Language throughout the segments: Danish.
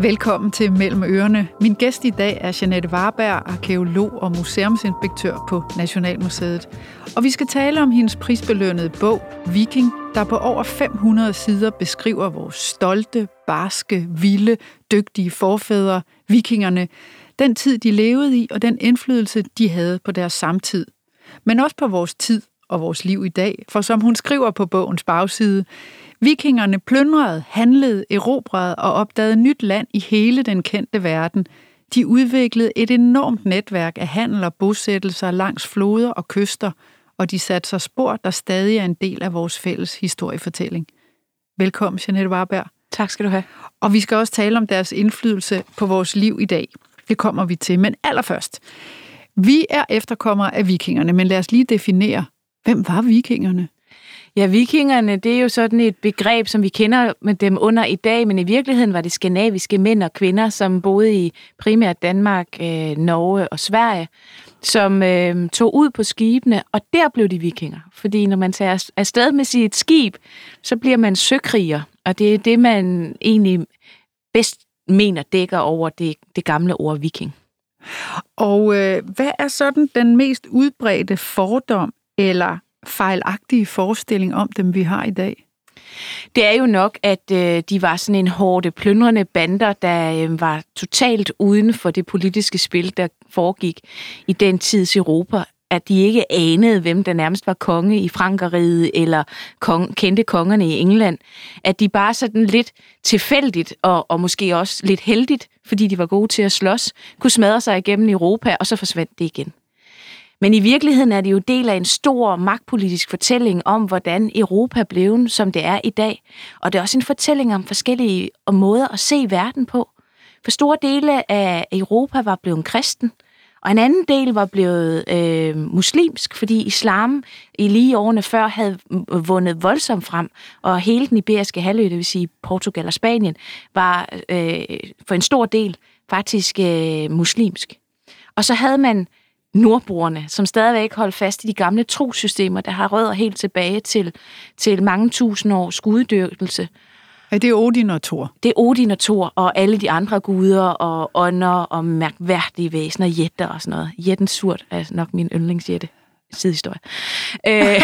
Velkommen til Mellem Ørerne. Min gæst i dag er Janette Warberg, arkeolog og museumsinspektør på Nationalmuseet. Og vi skal tale om hendes prisbelønnede bog, Viking, der på over 500 sider beskriver vores stolte, barske, vilde, dygtige forfædre, vikingerne, den tid, de levede i, og den indflydelse, de havde på deres samtid. Men også på vores tid og vores liv i dag, for som hun skriver på bogens bagside, Vikingerne plyndrede, handlede, erobrede og opdagede nyt land i hele den kendte verden. De udviklede et enormt netværk af handel og bosættelser langs floder og kyster, og de satte sig spor, der stadig er en del af vores fælles historiefortælling. Velkommen, Jeanette Warberg. Tak skal du have. Og vi skal også tale om deres indflydelse på vores liv i dag. Det kommer vi til. Men allerførst, vi er efterkommere af vikingerne, men lad os lige definere, hvem var vikingerne? Ja, vikingerne, det er jo sådan et begreb, som vi kender med dem under i dag, men i virkeligheden var det skandinaviske mænd og kvinder, som boede i primært Danmark, øh, Norge og Sverige, som øh, tog ud på skibene, og der blev de vikinger. Fordi når man tager afsted med sit skib, så bliver man søkriger, og det er det, man egentlig bedst mener dækker over det, det gamle ord viking. Og øh, hvad er sådan den mest udbredte fordom eller fejlagtige forestilling om dem, vi har i dag? Det er jo nok, at øh, de var sådan en hårde, plyndrende bander, der øh, var totalt uden for det politiske spil, der foregik i den tids Europa at de ikke anede, hvem der nærmest var konge i Frankeriget, eller kong, kendte kongerne i England. At de bare sådan lidt tilfældigt, og, og måske også lidt heldigt, fordi de var gode til at slås, kunne smadre sig igennem Europa, og så forsvandt det igen. Men i virkeligheden er det jo del af en stor magtpolitisk fortælling om, hvordan Europa blev, som det er i dag. Og det er også en fortælling om forskellige måder at se verden på. For store dele af Europa var blevet kristen, og en anden del var blevet øh, muslimsk, fordi islam i lige årene før havde vundet voldsomt frem, og hele den iberiske halvø, det vil sige Portugal og Spanien, var øh, for en stor del faktisk øh, muslimsk. Og så havde man nordboerne, som stadigvæk holdt fast i de gamle trosystemer, der har rødder helt tilbage til, til mange tusind års guddyrkelse. Ja, det er Odin og Thor. Det er Odin og Thor og alle de andre guder og ånder og mærkværdige væsener, jætter og sådan noget. Jætten surt er nok min yndlingsjætte sidehistorie. Øh.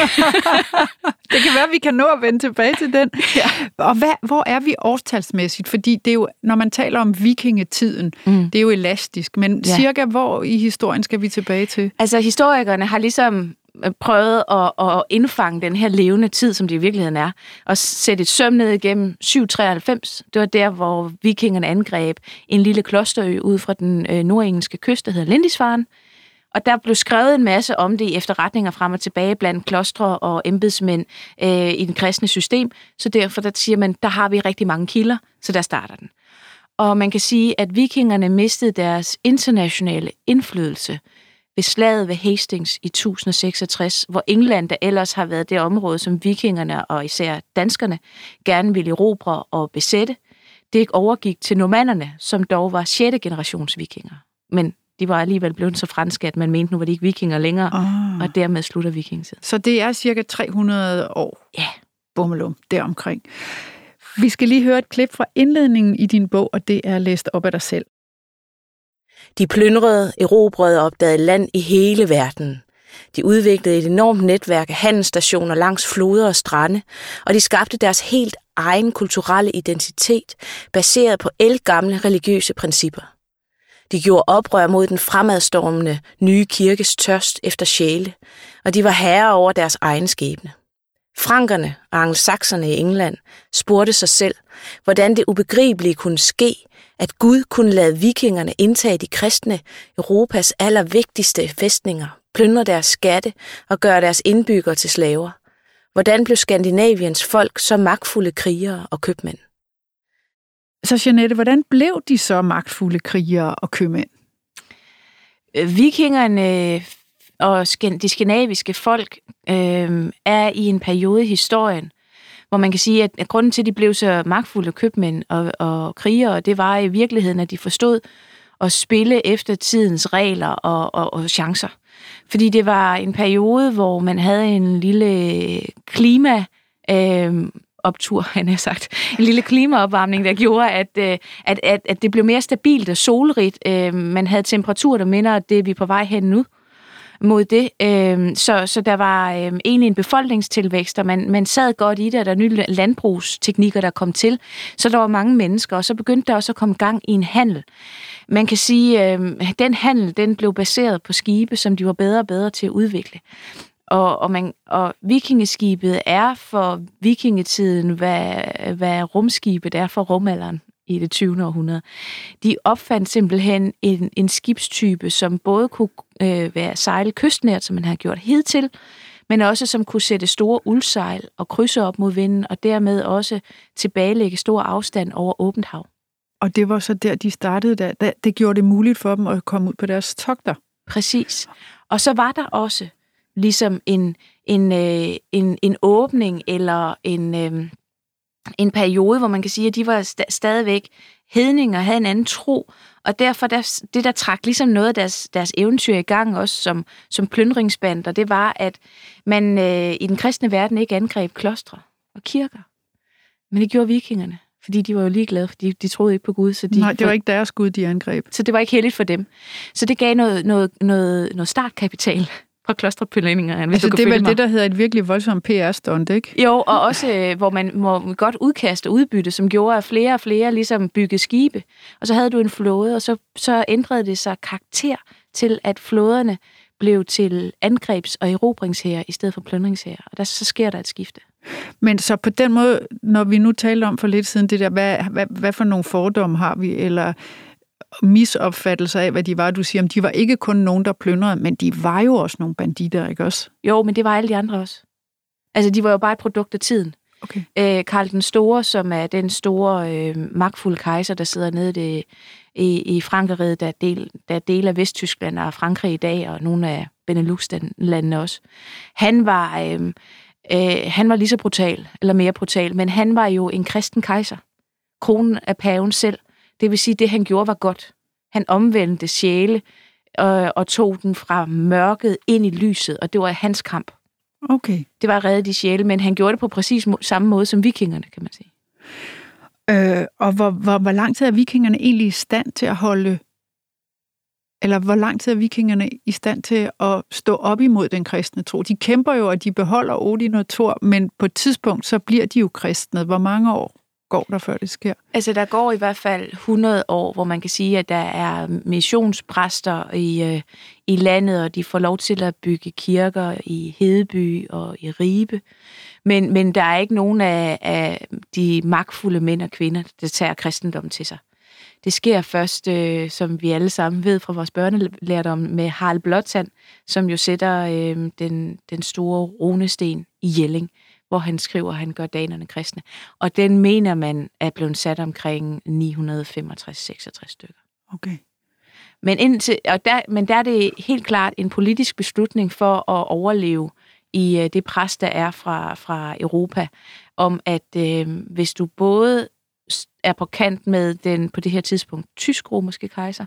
det kan være, at vi kan nå at vende tilbage til den. Ja. Og hvad, hvor er vi årstalsmæssigt? Fordi det er jo, når man taler om vikingetiden, mm. det er jo elastisk, men ja. cirka hvor i historien skal vi tilbage til? Altså, historikerne har ligesom øh, prøvet at, at indfange den her levende tid, som det i virkeligheden er, og sætte et søm ned igennem 793. Det var der, hvor vikingerne angreb en lille klosterø ud fra den øh, nordengelske kyst, der hedder Lindisfaren. Og der blev skrevet en masse om det i efterretninger frem og tilbage blandt klostre og embedsmænd øh, i den kristne system. Så derfor der siger man, der har vi rigtig mange kilder, så der starter den. Og man kan sige, at vikingerne mistede deres internationale indflydelse ved slaget ved Hastings i 1066, hvor England, der ellers har været det område, som vikingerne og især danskerne gerne ville erobre og besætte, det overgik til normannerne, som dog var 6. generations vikinger. Men de var alligevel blevet så franske, at man mente, nu var de ikke vikinger længere, oh. og dermed slutter vikingtiden. Så det er cirka 300 år? Ja. Bummelum, deromkring. Vi skal lige høre et klip fra indledningen i din bog, og det er læst op af dig selv. De plyndrede, erobrede og opdagede land i hele verden. De udviklede et enormt netværk af handelsstationer langs floder og strande, og de skabte deres helt egen kulturelle identitet, baseret på elgamle religiøse principper. De gjorde oprør mod den fremadstormende nye kirkes tørst efter sjæle, og de var herre over deres egen skæbne. Frankerne og angelsakserne i England spurgte sig selv, hvordan det ubegribelige kunne ske, at Gud kunne lade vikingerne indtage de kristne Europas allervigtigste fæstninger, plyndre deres skatte og gøre deres indbyggere til slaver. Hvordan blev Skandinaviens folk så magtfulde krigere og købmænd? Så Jeanette, hvordan blev de så magtfulde krigere og købmænd? Øh, vikingerne øh, og de skandinaviske folk øh, er i en periode i historien, hvor man kan sige, at grunden til, at de blev så magtfulde købmænd og, og krigere, det var i virkeligheden, at de forstod at spille efter tidens regler og, og, og chancer. Fordi det var en periode, hvor man havde en lille klima, øh, optur, han har sagt. En lille klimaopvarmning, der gjorde, at, øh, at, at, at det blev mere stabilt og solrigt. Øh, man havde temperaturer, der minder det, vi er på vej hen nu mod det. Øh, så, så der var egentlig en befolkningstilvækst, og man, man sad godt i det, og der er nye landbrugsteknikker, der kom til. Så der var mange mennesker, og så begyndte der også at komme gang i en handel. Man kan sige, at den handel den blev baseret på skibe, som de var bedre og bedre til at udvikle. Og, og, man, og vikingeskibet er for vikingetiden, hvad, hvad rumskibet er for rumalderen i det 20. århundrede. De opfandt simpelthen en, en skibstype, som både kunne øh, være sejle kystnært, som man har gjort hidtil, men også som kunne sætte store uldsejl og krydse op mod vinden, og dermed også tilbagelægge stor afstand over åbent hav. Og det var så der, de startede der. Det gjorde det muligt for dem at komme ud på deres togter. Præcis. Og så var der også ligesom en, en, øh, en, en åbning eller en, øh, en periode, hvor man kan sige, at de var st- stadigvæk hedninger, havde en anden tro, og derfor der, det, der trak ligesom noget af deres, deres eventyr i gang, også som, som plyndringsbander, det var, at man øh, i den kristne verden ikke angreb klostre og kirker. Men det gjorde vikingerne, fordi de var jo ligeglade, fordi de troede ikke på Gud. Så de Nej, det var ikke deres Gud, de angreb. Så det var ikke heldigt for dem. Så det gav noget, noget, noget, noget startkapital fra klosterpillingerne. Altså, det er vel mig. det, der hedder et virkelig voldsomt PR-stunt, ikke? Jo, og også øh, hvor man må godt udkaste udbytte, som gjorde, at flere og flere ligesom byggede skibe. Og så havde du en flåde, og så, så ændrede det sig karakter til, at flåderne blev til angrebs- og erobringshære i stedet for plyndringshære. Og der, så sker der et skifte. Men så på den måde, når vi nu talte om for lidt siden, det der, hvad, hvad, hvad for nogle fordomme har vi, eller misopfattelser af, hvad de var. Du siger, at de var ikke kun nogen, der plyndrede, men de var jo også nogle banditter, ikke også? Jo, men det var alle de andre også. Altså, de var jo bare et produkt af tiden. Okay. Øh, Karl den Store, som er den store øh, magtfulde kejser, der sidder nede det, i, i Frankrig, der er, del, der er del af Vesttyskland og Frankrig i dag, og nogle af Benelux-landene også. Han var, øh, øh, han var lige så brutal, eller mere brutal, men han var jo en kristen kejser. Kronen af paven selv. Det vil sige, at det han gjorde var godt. Han omvendte sjæle øh, og tog den fra mørket ind i lyset, og det var hans kamp. Okay. Det var at redde de sjæle, men han gjorde det på præcis samme måde som vikingerne, kan man sige. Øh, og hvor, hvor, hvor lang tid er vikingerne egentlig i stand til at holde, eller hvor lang tid er vikingerne i stand til at stå op imod den kristne tro? De kæmper jo, og de beholder Odin og Thor, men på et tidspunkt, så bliver de jo kristne. Hvor mange år? Går der, før det sker? Altså, der går i hvert fald 100 år, hvor man kan sige, at der er missionspræster i, øh, i landet, og de får lov til at bygge kirker i Hedeby og i Ribe. Men, men der er ikke nogen af, af de magtfulde mænd og kvinder, der tager kristendommen til sig. Det sker først, øh, som vi alle sammen ved fra vores børnelærdom, med Harald Blåtand, som jo sætter øh, den, den store runesten i Jelling hvor han skriver, at han gør danerne kristne. Og den mener man er blevet sat omkring 965-66 stykker. Okay. Men, indtil, og der, men der er det helt klart en politisk beslutning for at overleve i øh, det pres, der er fra, fra Europa, om at øh, hvis du både er på kant med den på det her tidspunkt tysk-romerske kejser,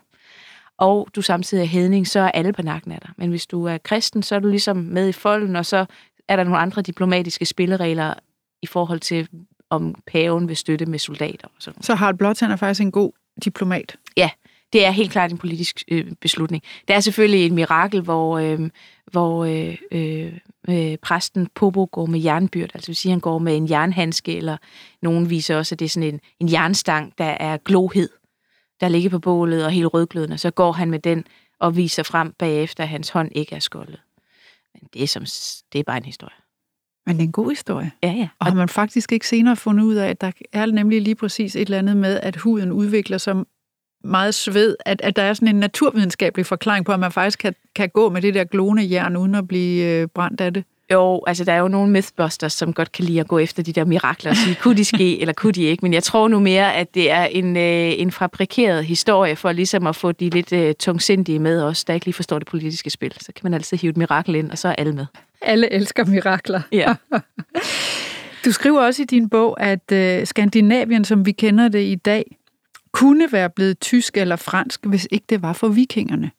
og du samtidig er hedning, så er alle på nakken af dig. Men hvis du er kristen, så er du ligesom med i folden, og så er der nogle andre diplomatiske spilleregler i forhold til, om paven vil støtte med soldater. Og sådan. Så Harald Blåtand er faktisk en god diplomat? Ja, det er helt klart en politisk øh, beslutning. Det er selvfølgelig et mirakel, hvor, øh, hvor øh, øh, øh præsten Pobo går med jernbyrd, altså vil sige, han går med en jernhandske, eller nogen viser også, at det er sådan en, en jernstang, der er glohed, der ligger på bålet og helt rødglødende, så går han med den og viser frem bagefter, at hans hånd ikke er skoldet. Men det er, som, det er bare en historie. Men det er en god historie. Ja, ja. Og har man faktisk ikke senere fundet ud af, at der er nemlig lige præcis et eller andet med, at huden udvikler sig meget sved, at, at der er sådan en naturvidenskabelig forklaring på, at man faktisk kan, kan gå med det der glående jern, uden at blive øh, brændt af det. Jo, altså der er jo nogle mythbusters, som godt kan lide at gå efter de der mirakler og sige, kunne de ske, eller kunne de ikke? Men jeg tror nu mere, at det er en, øh, en fabrikeret historie for ligesom at få de lidt øh, tungsindige med os, der ikke lige forstår det politiske spil. Så kan man altid hive et mirakel ind, og så er alle med. Alle elsker mirakler. Ja. du skriver også i din bog, at øh, Skandinavien, som vi kender det i dag, kunne være blevet tysk eller fransk, hvis ikke det var for vikingerne.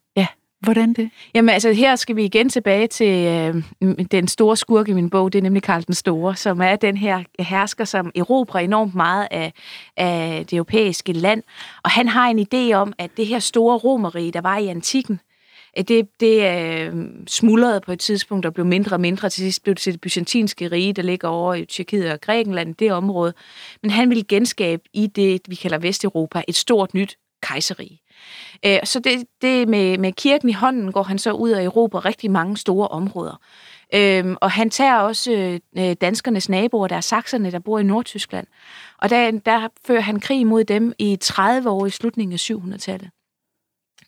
Hvordan det? Jamen altså, her skal vi igen tilbage til øh, den store skurk i min bog, det er nemlig Karl den Store, som er den her hersker, som erobrer enormt meget af, af det europæiske land. Og han har en idé om, at det her store romerige, der var i antikken, det, det øh, smuldrede på et tidspunkt og blev mindre og mindre. Til sidst blev det til det byzantinske rige, der ligger over i Tyrkiet og Grækenland, det område. Men han ville genskabe i det, vi kalder Vesteuropa, et stort nyt kejserige. Øh, så det, det med, med kirken i hånden går han så ud og erobrer rigtig mange store områder. Øhm, og han tager også øh, danskernes naboer, der er sakserne, der bor i Nordtyskland. Og der, der fører han krig mod dem i 30 år i slutningen af 700-tallet.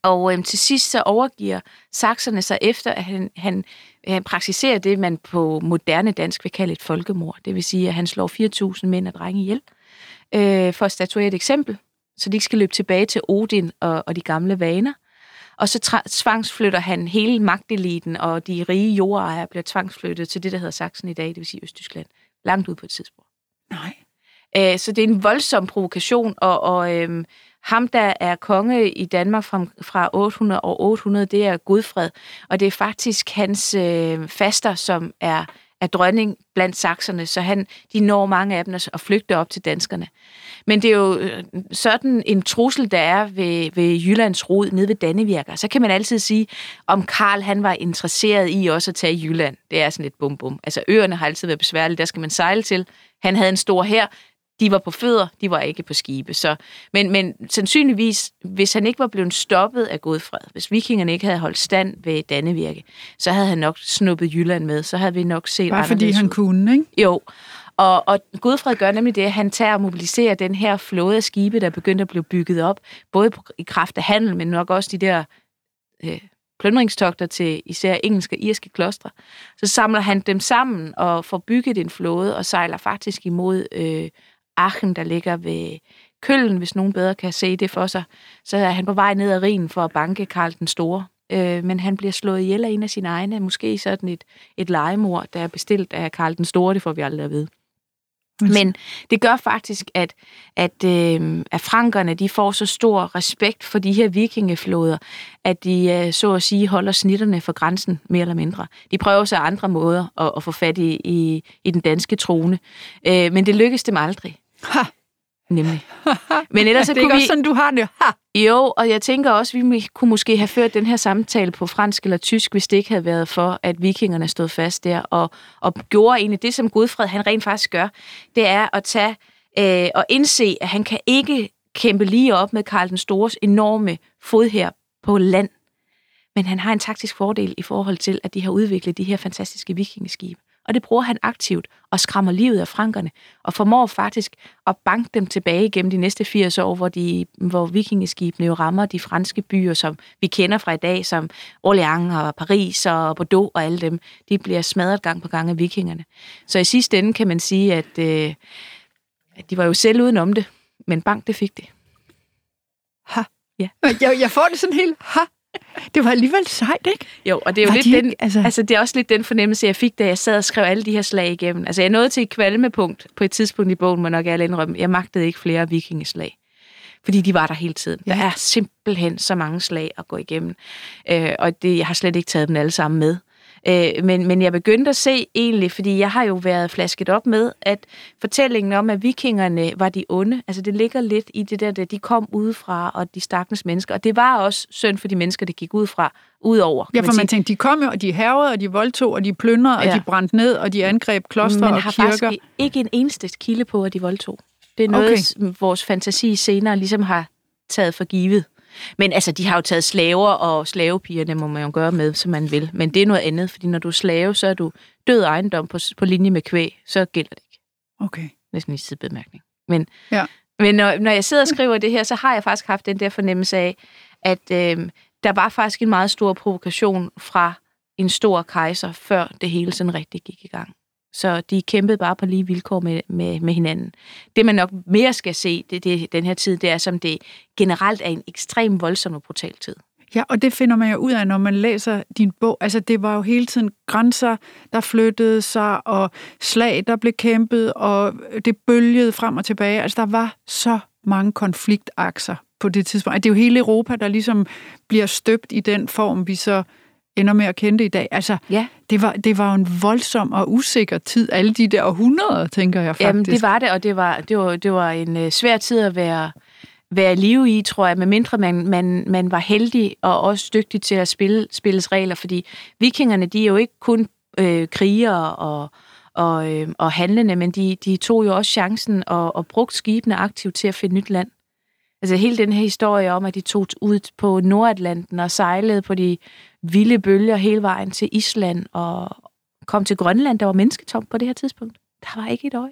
Og øhm, til sidst så overgiver sakserne sig efter, at han, han, han praktiserer det, man på moderne dansk vil kalde et folkemord. Det vil sige, at han slår 4.000 mænd og drenge ihjel. Øh, for at statuere et eksempel så de ikke skal løbe tilbage til Odin og, og de gamle vaner. Og så tvangsflytter han hele magteliten, og de rige jordejere bliver tvangsflyttet til det, der hedder Sachsen i dag, det vil sige Østtyskland, langt ud på et tidspunkt. Nej. Æ, så det er en voldsom provokation, og, og øhm, ham, der er konge i Danmark fra, fra 800 og 800, det er Godfred, og det er faktisk hans øh, faster, som er, er dronning blandt sakserne, så han, de når mange af dem og flygter op til danskerne. Men det er jo øh, sådan en trussel, der er ved, ved Jyllands rod nede ved Dannevirker. Så kan man altid sige, om Karl han var interesseret i også at tage Jylland. Det er sådan lidt bum bum. Altså øerne har altid været besværlige, der skal man sejle til. Han havde en stor her. De var på fødder, de var ikke på skibe. Så, men, men sandsynligvis, hvis han ikke var blevet stoppet af Godfred, hvis vikingerne ikke havde holdt stand ved Dannevirke, så havde han nok snuppet Jylland med. Så havde vi nok set Bare fordi han ud. kunne, ikke? Jo. Og, og Godfred gør nemlig det, at han tager og mobiliserer den her flåde af skibe, der begyndte at blive bygget op, både i kraft af handel, men nok også de der øh, plyndringstogter til især engelske og irske klostre. Så samler han dem sammen og får bygget en flåde og sejler faktisk imod øh, Aachen, der ligger ved Køllen, hvis nogen bedre kan se det for sig. Så er han på vej ned ad Rhinen for at banke Karl den Store. Øh, men han bliver slået ihjel af en af sine egne, måske sådan et, et legemord, der er bestilt af Karl den Store, det får vi aldrig at vide. Men det gør faktisk, at, at, øh, at frankerne de får så stor respekt for de her vikingeflåder, at de øh, så at sige holder snitterne for grænsen mere eller mindre. De prøver sig andre måder at, at få fat i, i, i den danske trone, øh, men det lykkes dem aldrig. Ha. Nemlig. Men ellers så det er kunne vi... også sådan, du har det. Ha! Jo, og jeg tænker også, at vi kunne måske have ført den her samtale på fransk eller tysk, hvis det ikke havde været for, at vikingerne stod fast der og, og gjorde egentlig det, som Godfred han rent faktisk gør. Det er at tage øh, og indse, at han kan ikke kæmpe lige op med Karl den Stores enorme fod her på land. Men han har en taktisk fordel i forhold til, at de har udviklet de her fantastiske vikingeskibe og det bruger han aktivt og skræmmer livet af frankerne, og formår faktisk at banke dem tilbage gennem de næste 80 år, hvor, de, hvor vikingeskibene jo rammer de franske byer, som vi kender fra i dag, som Orléans og Paris og Bordeaux og alle dem, de bliver smadret gang på gang af vikingerne. Så i sidste ende kan man sige, at, øh, at de var jo selv udenom det, men bank det fik det. Ha. Ja. Jeg, jeg får det sådan helt, ha, det var alligevel sejt, ikke? Jo, og det er jo var lidt de, den, altså... altså... det er også lidt den fornemmelse, jeg fik, da jeg sad og skrev alle de her slag igennem. Altså jeg nåede til et kvalmepunkt på et tidspunkt i bogen, må nok alle indrømme. Jeg magtede ikke flere vikingeslag. Fordi de var der hele tiden. Ja. Der er simpelthen så mange slag at gå igennem. Øh, og det, jeg har slet ikke taget dem alle sammen med. Øh, men, men jeg begyndte at se egentlig, fordi jeg har jo været flasket op med, at fortællingen om, at vikingerne var de onde, altså det ligger lidt i det der, at de kom udefra, og de stakkels mennesker, og det var også synd for de mennesker, det gik ud fra, udover. Ja, for man, man tænkte, de kom jo, og de hervede, og de voldtog, og de plyndrede, ja. og de brændte ned, og de angreb klostre og har kirker. faktisk ikke en eneste kilde på, at de voldtog. Det er noget, okay. vores fantasi senere ligesom har taget for givet. Men altså, de har jo taget slaver, og slavepigerne må man jo gøre med, som man vil. Men det er noget andet, fordi når du er slave, så er du død ejendom på, på linje med kvæg. Så gælder det ikke. Okay. Næsten i sidebemærkning. Men, ja. men når, når jeg sidder og skriver det her, så har jeg faktisk haft den der fornemmelse af, at øh, der var faktisk en meget stor provokation fra en stor kejser, før det hele sådan rigtig gik i gang. Så de kæmpede bare på lige vilkår med, med, med hinanden. Det, man nok mere skal se det, det, den her tid, det er, som det generelt er en ekstrem voldsom og brutal tid. Ja, og det finder man jo ud af, når man læser din bog. Altså, det var jo hele tiden grænser, der flyttede sig, og slag, der blev kæmpet, og det bølgede frem og tilbage. Altså, der var så mange konfliktakser på det tidspunkt. At det er jo hele Europa, der ligesom bliver støbt i den form, vi så ender med at kende det i dag. Altså, Ja. det var, det var en voldsom og usikker tid, alle de der århundreder, tænker jeg faktisk. Jamen, det var det, og det var, det var, det var en øh, svær tid at være, være live i, tror jeg, medmindre man, man, man var heldig og også dygtig til at spille spilles regler, fordi vikingerne, de er jo ikke kun øh, krigere og, og, øh, og handlende, men de, de tog jo også chancen og, og brugte skibene aktivt til at finde nyt land. Altså hele den her historie om, at de tog ud på Nordatlanten og sejlede på de vilde bølger hele vejen til Island og kom til Grønland, der var mennesketomt på det her tidspunkt. Der var ikke et øje.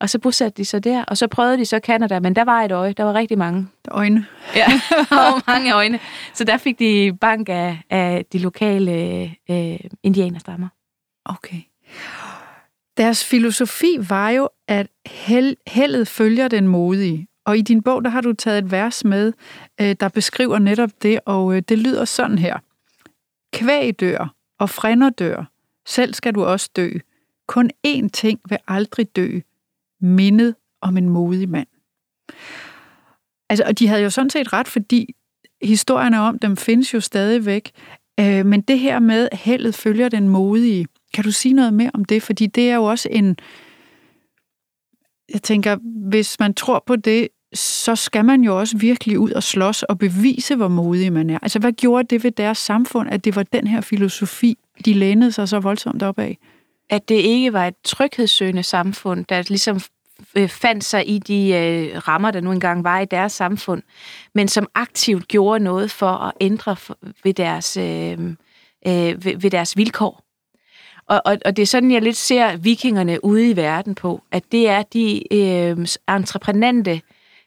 Og så bosatte de sig der, og så prøvede de så Canada, men der var et øje, der var rigtig mange. Øjne. Ja, der var mange øjne. Så der fik de bank af, af de lokale øh, indianerstammer. Okay. Deres filosofi var jo, at held, heldet følger den modige. Og i din bog, der har du taget et vers med, øh, der beskriver netop det, og øh, det lyder sådan her. Kvæg dør, og frænder dør. Selv skal du også dø. Kun én ting vil aldrig dø. Mindet om en modig mand. Altså, og de havde jo sådan set ret, fordi historierne om dem findes jo stadigvæk. Øh, men det her med, heldet følger den modige, kan du sige noget mere om det? Fordi det er jo også en... Jeg tænker, hvis man tror på det, så skal man jo også virkelig ud og slås og bevise, hvor modig man er. Altså, hvad gjorde det ved deres samfund, at det var den her filosofi, de lænede sig så voldsomt op af? At det ikke var et tryghedssøgende samfund, der ligesom øh, fandt sig i de øh, rammer, der nu engang var i deres samfund, men som aktivt gjorde noget for at ændre for, ved, deres, øh, øh, ved, ved deres vilkår. Og, og, og det er sådan, jeg lidt ser vikingerne ude i verden på, at det er de øh, entreprenante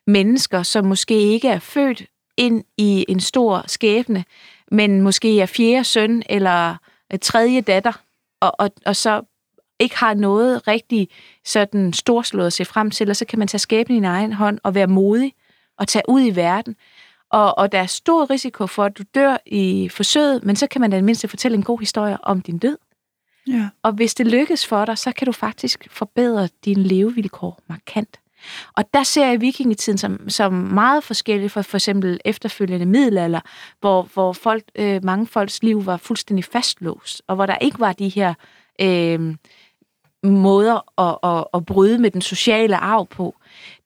mennesker, som måske ikke er født ind i en stor skæbne, men måske er fjerde søn eller tredje datter, og, og, og så ikke har noget rigtig sådan storslået at se frem til, og så kan man tage skæbnen i en egen hånd og være modig og tage ud i verden. Og, og der er stor risiko for, at du dør i forsøget, men så kan man da mindste fortælle en god historie om din død. Ja. Og hvis det lykkes for dig, så kan du faktisk forbedre dine levevilkår markant. Og der ser jeg vikingetiden som, som meget forskellig fra for eksempel efterfølgende middelalder, hvor, hvor folk, øh, mange folks liv var fuldstændig fastlåst, og hvor der ikke var de her øh, måder at, at, at bryde med den sociale arv på.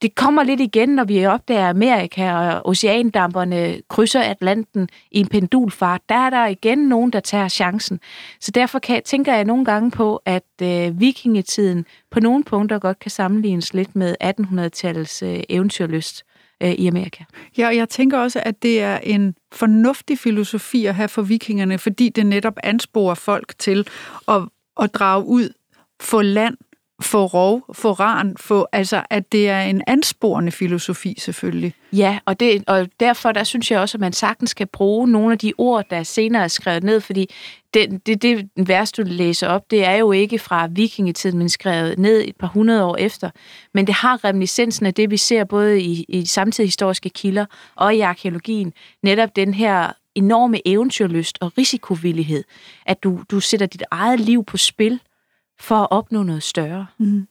Det kommer lidt igen, når vi opdager Amerika, og oceandamperne krydser Atlanten i en pendulfart. Der er der igen nogen, der tager chancen. Så derfor kan, tænker jeg nogle gange på, at øh, vikingetiden på nogle punkter godt kan sammenlignes lidt med 1800-tallets øh, eventyrlyst øh, i Amerika. Ja, og jeg tænker også, at det er en fornuftig filosofi at have for vikingerne, fordi det netop ansporer folk til at, at drage ud, få land, få rov, få ran, få, altså at det er en ansporende filosofi selvfølgelig. Ja, og, det, og derfor der synes jeg også, at man sagtens kan bruge nogle af de ord, der senere er skrevet ned, fordi det, det, det vers, du læser op, det er jo ikke fra vikingetiden, men skrevet ned et par hundrede år efter. Men det har reminiscensen af det, vi ser både i, i samtidshistoriske kilder og i arkeologien. Netop den her enorme eventyrlyst og risikovillighed, at du, du sætter dit eget liv på spil for at opnå noget større. Mm.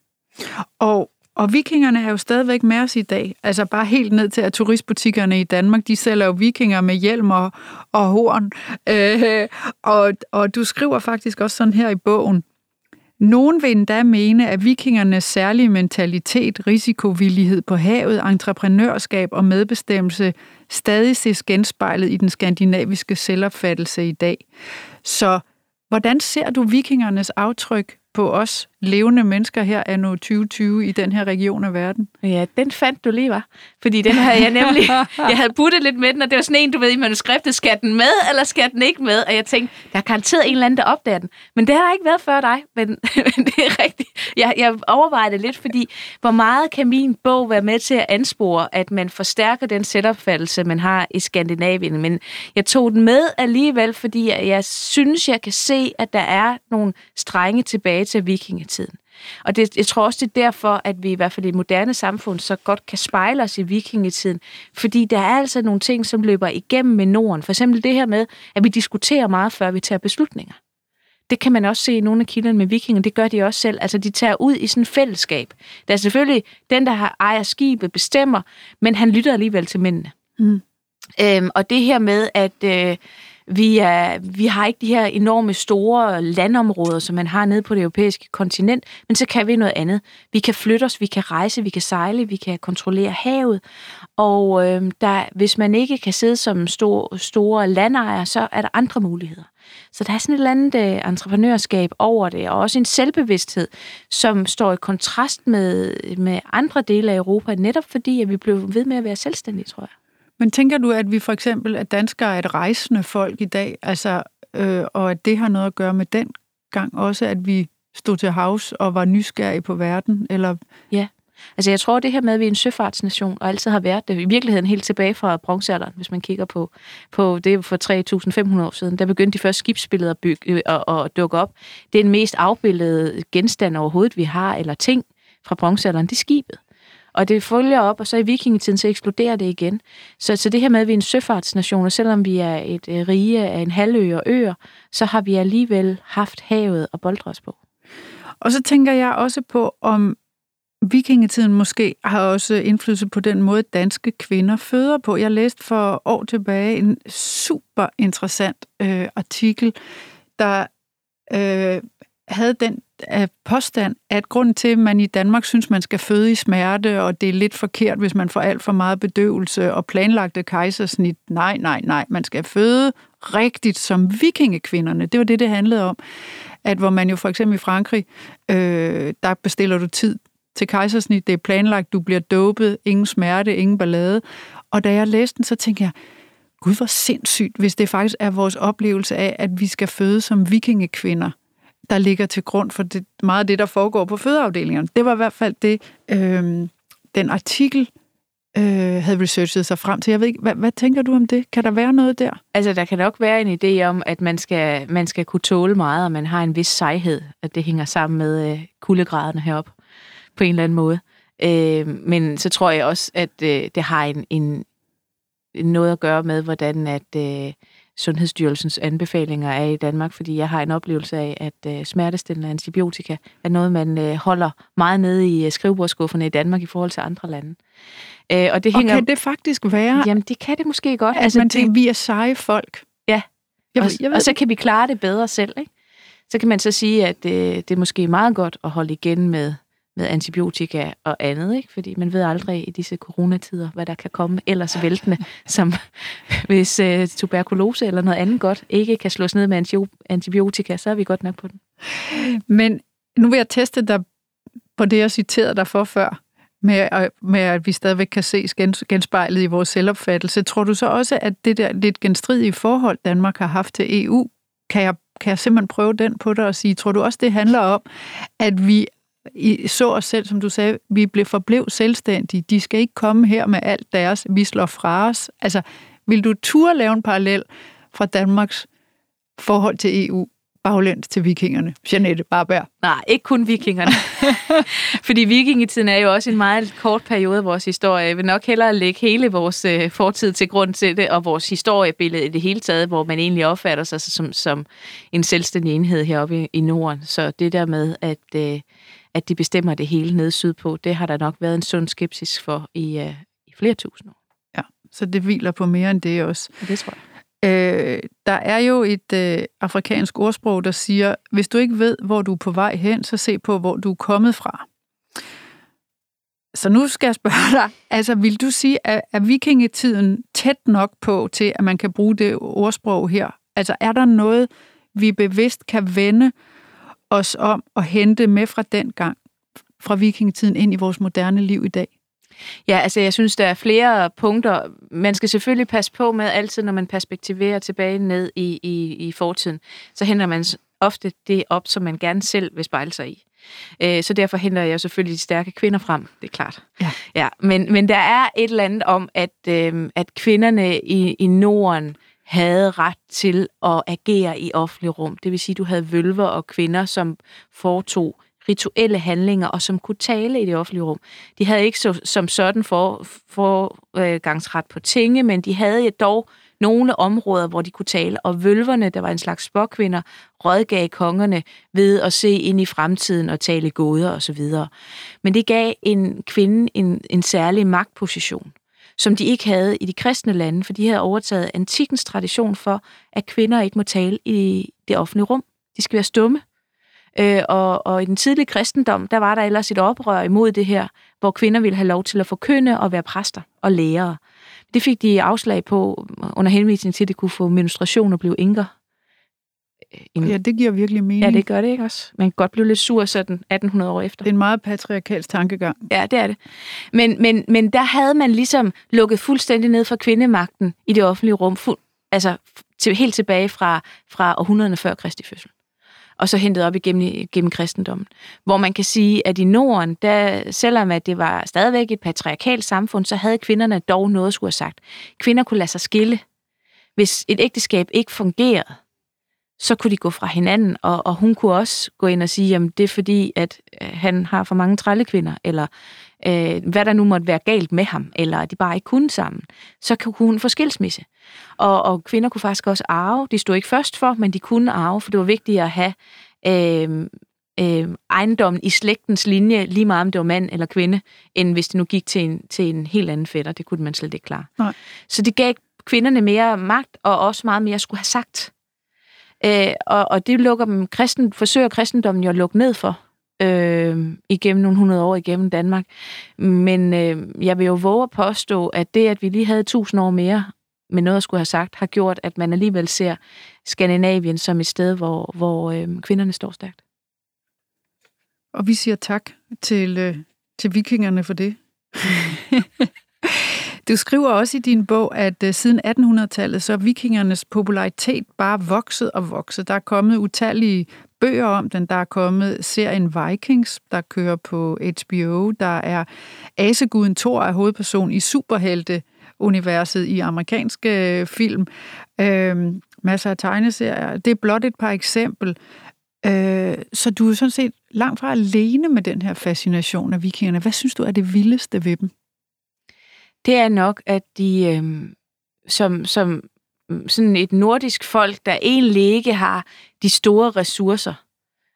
Og, og vikingerne er jo stadigvæk med os i dag. Altså bare helt ned til, at turistbutikkerne i Danmark, de sælger jo vikinger med hjelm og, og horn. Øh, og, og du skriver faktisk også sådan her i bogen. Nogen vil endda mene, at vikingernes særlige mentalitet, risikovillighed på havet, entreprenørskab og medbestemmelse stadig ses genspejlet i den skandinaviske selvopfattelse i dag. Så hvordan ser du vikingernes aftryk på os levende mennesker her anno 2020 i den her region af verden? Ja, den fandt du lige, var. Fordi den havde jeg nemlig, jeg havde puttet lidt med den, og det var sådan en, du ved, i manuskriptet, skal den med, eller skal den ikke med? Og jeg tænkte, der er garanteret en eller anden, der opdager den. Men det har der ikke været før dig, men, men det er rigtigt. Jeg, jeg overvejer det lidt, fordi hvor meget kan min bog være med til at anspore, at man forstærker den selvopfattelse, man har i Skandinavien. Men jeg tog den med alligevel, fordi jeg, jeg synes, jeg kan se, at der er nogle strenge tilbage til vikingetiden. Og det, jeg tror også, det er derfor, at vi i hvert fald i et moderne samfund så godt kan spejle os i vikingetiden. Fordi der er altså nogle ting, som løber igennem med Norden. For eksempel det her med, at vi diskuterer meget, før vi tager beslutninger. Det kan man også se i nogle af kilderne med vikinger. Det gør de også selv. Altså, de tager ud i sådan et fællesskab. Der er selvfølgelig den, der har ejer skibet, bestemmer, men han lytter alligevel til mændene. Mm. Øhm, og det her med, at øh, vi, er, vi har ikke de her enorme store landområder, som man har nede på det europæiske kontinent, men så kan vi noget andet. Vi kan flytte os, vi kan rejse, vi kan sejle, vi kan kontrollere havet. Og øh, der, hvis man ikke kan sidde som stor, store landejer, så er der andre muligheder. Så der er sådan et eller andet øh, entreprenørskab over det, og også en selvbevidsthed, som står i kontrast med, med andre dele af Europa, netop fordi at vi blev ved med at være selvstændige, tror jeg. Men tænker du, at vi for eksempel, at danskere er et rejsende folk i dag, altså, øh, og at det har noget at gøre med den gang også, at vi stod til havs og var nysgerrige på verden? Eller? Ja, altså jeg tror det her med, at vi er en søfartsnation, og altid har været det, i virkeligheden helt tilbage fra bronzealderen, hvis man kigger på, på det for 3.500 år siden, der begyndte de første skibsbilleder at, bygge, øh, og, at dukke op. Det er den mest afbildede genstand overhovedet, vi har, eller ting fra bronzealderen, det er skibet. Og det følger op, og så i vikingetiden, så eksploderer det igen. Så, så det her med, at vi er en søfartsnation, og selvom vi er et øh, rige af en halvø og øer, så har vi alligevel haft havet og boldre os på. Og så tænker jeg også på, om vikingetiden måske har også indflydelse på den måde, danske kvinder føder på. Jeg læste for år tilbage en super interessant øh, artikel, der øh, havde den øh, påstand, at grunden til, at man i Danmark synes, man skal føde i smerte, og det er lidt forkert, hvis man får alt for meget bedøvelse og planlagte kejsersnit. Nej, nej, nej. Man skal føde rigtigt som vikingekvinderne. Det var det, det handlede om. At hvor man jo for eksempel i Frankrig, øh, der bestiller du tid til kejsersnit, det er planlagt, du bliver dopet, ingen smerte, ingen ballade. Og da jeg læste den, så tænkte jeg, gud, hvor sindssygt, hvis det faktisk er vores oplevelse af, at vi skal føde som vikingekvinder der ligger til grund for det, meget af det, der foregår på fødeafdelingerne. Det var i hvert fald det, øh, den artikel øh, havde researchet sig frem til. Jeg ved ikke, hvad, hvad tænker du om det? Kan der være noget der? Altså, der kan nok være en idé om, at man skal, man skal kunne tåle meget, og man har en vis sejhed, at det hænger sammen med øh, kuldegraderne herop på en eller anden måde. Øh, men så tror jeg også, at øh, det har en, en, noget at gøre med, hvordan at... Øh, Sundhedsstyrelsens anbefalinger er i Danmark, fordi jeg har en oplevelse af, at øh, smertestillende antibiotika er noget, man øh, holder meget nede i øh, skrivebordskufferne i Danmark i forhold til andre lande. Øh, og, det hænger, og kan det faktisk være? Jamen, det kan det måske godt. Altså, man tænker, det, vi er seje folk. Ja, jeg, og, jeg ved, og så kan vi klare det bedre selv, ikke? Så kan man så sige, at det, det er måske meget godt at holde igen med med antibiotika og andet, ikke? fordi man ved aldrig i disse coronatider, hvad der kan komme ellers væltende, som hvis uh, tuberkulose eller noget andet godt ikke kan slås ned med antibiotika, så er vi godt nok på den. Men nu vil jeg teste dig på det, jeg citerede dig for før, med, med at vi stadigvæk kan se genspejlet i vores selvopfattelse. Tror du så også, at det der lidt genstridige forhold, Danmark har haft til EU, kan jeg, kan jeg simpelthen prøve den på dig og sige, tror du også, det handler om, at vi i, så os selv, som du sagde, vi blev forblev selvstændige. De skal ikke komme her med alt deres, vi slår fra os. Altså, vil du turde lave en parallel fra Danmarks forhold til EU baglæns til vikingerne? Jeanette Barberg. Nej, ikke kun vikingerne. Fordi vikingetiden er jo også en meget kort periode af vores historie. Jeg vil nok hellere lægge hele vores øh, fortid til grund til det, og vores historiebillede i det hele taget, hvor man egentlig opfatter sig som, som en selvstændig enhed heroppe i, i Norden. Så det der med, at... Øh, at de bestemmer det hele nede sydpå. Det har der nok været en sund skepsis for i, uh, i flere tusind år. Ja, så det hviler på mere end det også. Ja, det tror jeg. Øh, der er jo et øh, afrikansk ordsprog, der siger, hvis du ikke ved, hvor du er på vej hen, så se på, hvor du er kommet fra. Så nu skal jeg spørge dig, altså vil du sige, at er vikingetiden tæt nok på til, at man kan bruge det ordsprog her? Altså er der noget, vi bevidst kan vende os om at hente med fra den gang, fra vikingetiden ind i vores moderne liv i dag? Ja, altså jeg synes, der er flere punkter. Man skal selvfølgelig passe på med altid, når man perspektiverer tilbage ned i, i, i fortiden, så henter man ofte det op, som man gerne selv vil spejle sig i. Øh, så derfor henter jeg selvfølgelig de stærke kvinder frem, det er klart. Ja. Ja, men, men der er et eller andet om, at, øh, at kvinderne i, i Norden havde ret til at agere i offentlig rum. Det vil sige, at du havde vølver og kvinder, som foretog rituelle handlinger, og som kunne tale i det offentlige rum. De havde ikke så, som sådan for, forgangsret på tinge, men de havde dog nogle områder, hvor de kunne tale, og vølverne, der var en slags spåkvinder, rådgav kongerne ved at se ind i fremtiden og tale gåder osv. Men det gav en kvinde en, en særlig magtposition som de ikke havde i de kristne lande, for de havde overtaget antikens tradition for, at kvinder ikke må tale i det offentlige rum. De skal være stumme. Øh, og, og i den tidlige kristendom, der var der ellers et oprør imod det her, hvor kvinder ville have lov til at forkynde og være præster og lærere. Det fik de afslag på under henvisning til, at de kunne få menstruation og blive enker. En... Ja, det giver virkelig mening. Ja, det gør det ikke også. Man kan godt blive lidt sur sådan 1800 år efter. Det er en meget patriarkalsk tankegang. Ja, det er det. Men, men, men der havde man ligesom lukket fuldstændig ned for kvindemagten i det offentlige rum, fuld, altså til, helt tilbage fra, fra århundrederne før Kristi fødsel og så hentet op igennem, igennem kristendommen. Hvor man kan sige, at i Norden, der, selvom at det var stadigvæk et patriarkalt samfund, så havde kvinderne dog noget at skulle have sagt. Kvinder kunne lade sig skille. Hvis et ægteskab ikke fungerede, så kunne de gå fra hinanden, og, og hun kunne også gå ind og sige, at det er fordi, at øh, han har for mange trællekvinder, eller øh, hvad der nu måtte være galt med ham, eller at de bare ikke kunne sammen, så kunne hun få skilsmisse. Og, og kvinder kunne faktisk også arve. De stod ikke først for, men de kunne arve, for det var vigtigt at have øh, øh, ejendommen i slægtens linje, lige meget om det var mand eller kvinde, end hvis det nu gik til en, til en helt anden fætter. Det kunne man slet ikke klare. Nej. Så det gav kvinderne mere magt, og også meget mere skulle have sagt. Øh, og, og det lukker dem, kristen, forsøger kristendommen jo at lukke ned for øh, igennem nogle hundrede år igennem Danmark. Men øh, jeg vil jo våge at påstå, at det, at vi lige havde tusind år mere med noget at skulle have sagt, har gjort, at man alligevel ser Skandinavien som et sted, hvor, hvor øh, kvinderne står stærkt. Og vi siger tak til, øh, til vikingerne for det. Du skriver også i din bog, at uh, siden 1800-tallet, så er vikingernes popularitet bare vokset og vokset. Der er kommet utallige bøger om den. Der er kommet serien Vikings, der kører på HBO. Der er Aseguden Thor er hovedperson i superhelte universet i amerikanske øh, film. Øhm, masser af tegneserier. Det er blot et par eksempel. Øh, så du er sådan set langt fra alene med den her fascination af vikingerne. Hvad synes du er det vildeste ved dem? Det er nok, at de øh, som, som mm, sådan et nordisk folk, der egentlig ikke har de store ressourcer.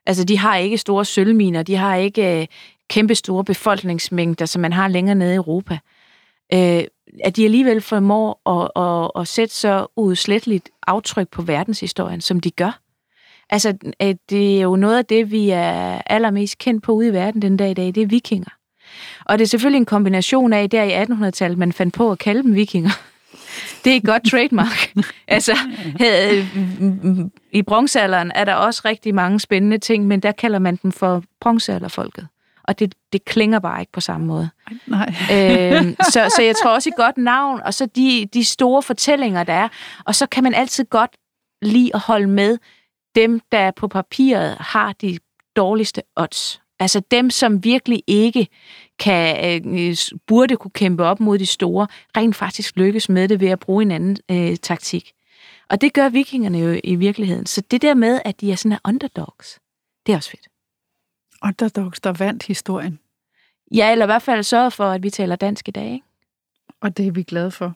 Altså, de har ikke store sølvminer, de har ikke øh, kæmpe store befolkningsmængder, som man har længere nede i Europa. Øh, at de alligevel formår at, at, at sætte så udsletteligt aftryk på verdenshistorien, som de gør. Altså, det er jo noget af det, vi er allermest kendt på ude i verden den dag i dag, det er vikinger. Og det er selvfølgelig en kombination af, der i 1800-tallet, man fandt på at kalde dem vikinger. Det er et godt trademark. altså, i bronzealderen er der også rigtig mange spændende ting, men der kalder man dem for bronzealderfolket. Og det, det klinger bare ikke på samme måde. Nej. øhm, så, så jeg tror også et godt navn, og så de, de store fortællinger, der er. Og så kan man altid godt lide at holde med dem, der på papiret har de dårligste odds. Altså dem, som virkelig ikke kan, øh, burde kunne kæmpe op mod de store, rent faktisk lykkes med det ved at bruge en anden øh, taktik. Og det gør vikingerne jo i virkeligheden. Så det der med, at de er sådan underdogs, det er også fedt. Underdogs, der vandt historien. Ja, eller i hvert fald sørget for, at vi taler dansk i dag. Ikke? Og det er vi glade for.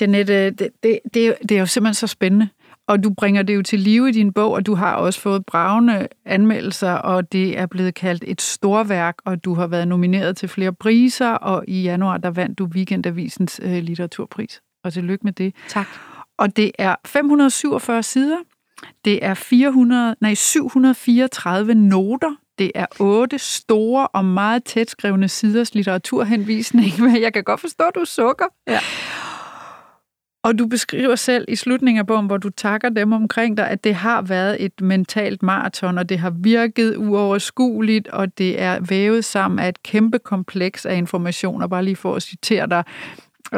Jeanette, det, det, det, det er jo simpelthen så spændende. Og du bringer det jo til live i din bog, og du har også fået bravende anmeldelser, og det er blevet kaldt et storværk, og du har været nomineret til flere priser, og i januar der vandt du Weekendavisens øh, litteraturpris. Og tillykke med det. Tak. Og det er 547 sider, det er 400, nej, 734 noter, det er otte store og meget tætskrevne siders litteraturhenvisning. Jeg kan godt forstå, at du sukker. Ja. Og du beskriver selv i slutningen af bogen, hvor du takker dem omkring dig, at det har været et mentalt maraton, og det har virket uoverskueligt, og det er vævet sammen af et kæmpe kompleks af informationer, bare lige for at citere dig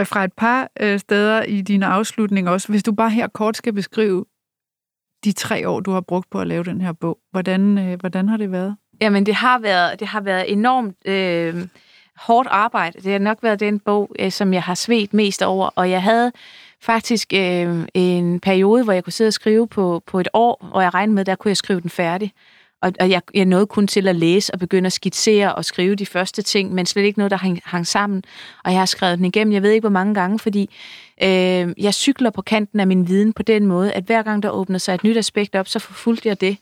fra et par øh, steder i dine afslutninger også. Hvis du bare her kort skal beskrive de tre år, du har brugt på at lave den her bog, hvordan, øh, hvordan har det været? Jamen, det har været, det har været enormt... Øh hårdt arbejde. Det har nok været den bog, øh, som jeg har svedt mest over, og jeg havde faktisk øh, en periode, hvor jeg kunne sidde og skrive på, på et år, og jeg regnede med, der kunne jeg skrive den færdig. Og, og jeg, jeg nåede kun til at læse og begynde at skitsere og skrive de første ting, men slet ikke noget, der hang, hang sammen. Og jeg har skrevet den igennem, jeg ved ikke hvor mange gange, fordi øh, jeg cykler på kanten af min viden på den måde, at hver gang der åbner sig et nyt aspekt op, så forfulgte jeg det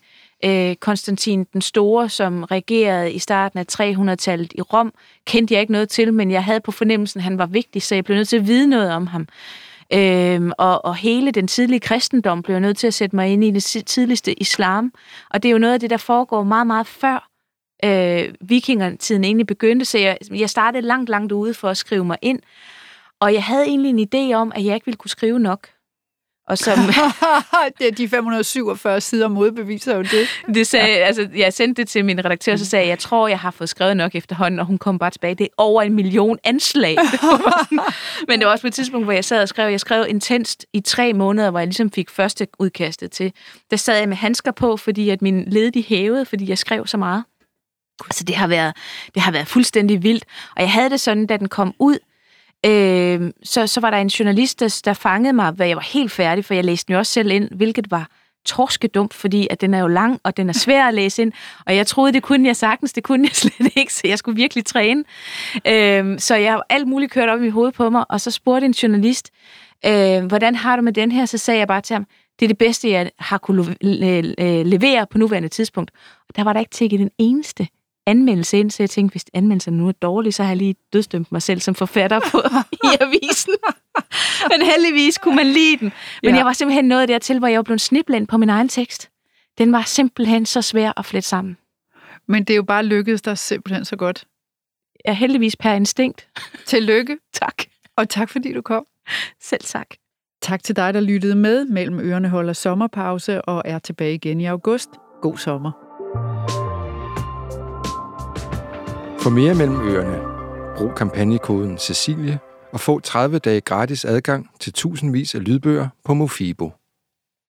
Øh, Konstantin den Store, som regerede i starten af 300-tallet i Rom, kendte jeg ikke noget til, men jeg havde på fornemmelsen, at han var vigtig, så jeg blev nødt til at vide noget om ham. Øhm, og, og hele den tidlige kristendom blev jeg nødt til at sætte mig ind i det tidligste islam. Og det er jo noget af det, der foregår meget, meget før øh, vikingertiden egentlig begyndte. Så jeg, jeg startede langt, langt ude for at skrive mig ind. Og jeg havde egentlig en idé om, at jeg ikke ville kunne skrive nok. Og som, det er de 547 sider modbeviser jo det. det sagde, ja. altså, jeg sendte det til min redaktør, så sagde jeg, jeg tror, jeg har fået skrevet nok efterhånden, og hun kom bare tilbage. Det er over en million anslag. Men det var også på et tidspunkt, hvor jeg sad og skrev, jeg skrev intenst i tre måneder, hvor jeg ligesom fik første udkastet til. Der sad jeg med handsker på, fordi at min led de hævede, fordi jeg skrev så meget. Altså det har været, det har været fuldstændig vildt. Og jeg havde det sådan, da den kom ud, øh, så, så var der en journalist, der, der fangede mig, hvad jeg var helt færdig, for jeg læste den jo også selv ind, hvilket var torskedumt, fordi at den er jo lang, og den er svær at læse ind, og jeg troede, det kunne jeg sagtens, det kunne jeg slet ikke, så jeg skulle virkelig træne. Øh, så jeg har alt muligt kørt op i hovedet på mig, og så spurgte en journalist, øh, hvordan har du med den her? Så sagde jeg bare til ham, det er det bedste, jeg har kunne levere på nuværende tidspunkt. Og der var der ikke tækket den eneste anmeldelse ind, så jeg tænkte, hvis anmeldelsen nu er dårlig, så har jeg lige dødstømt mig selv som forfatter på i avisen. Men heldigvis kunne man lide den. Men ja. jeg var simpelthen nået dertil, hvor jeg var blevet sniblendt på min egen tekst. Den var simpelthen så svær at flette sammen. Men det er jo bare lykkedes dig simpelthen så godt. Ja, heldigvis per instinkt. Tillykke. tak. Og tak fordi du kom. Selv tak. Tak til dig, der lyttede med. Mellem ørerne holder sommerpause og er tilbage igen i august. God sommer. For mere mellem øerne, brug kampagnekoden Cecilie og få 30 dage gratis adgang til tusindvis af lydbøger på Mofibo.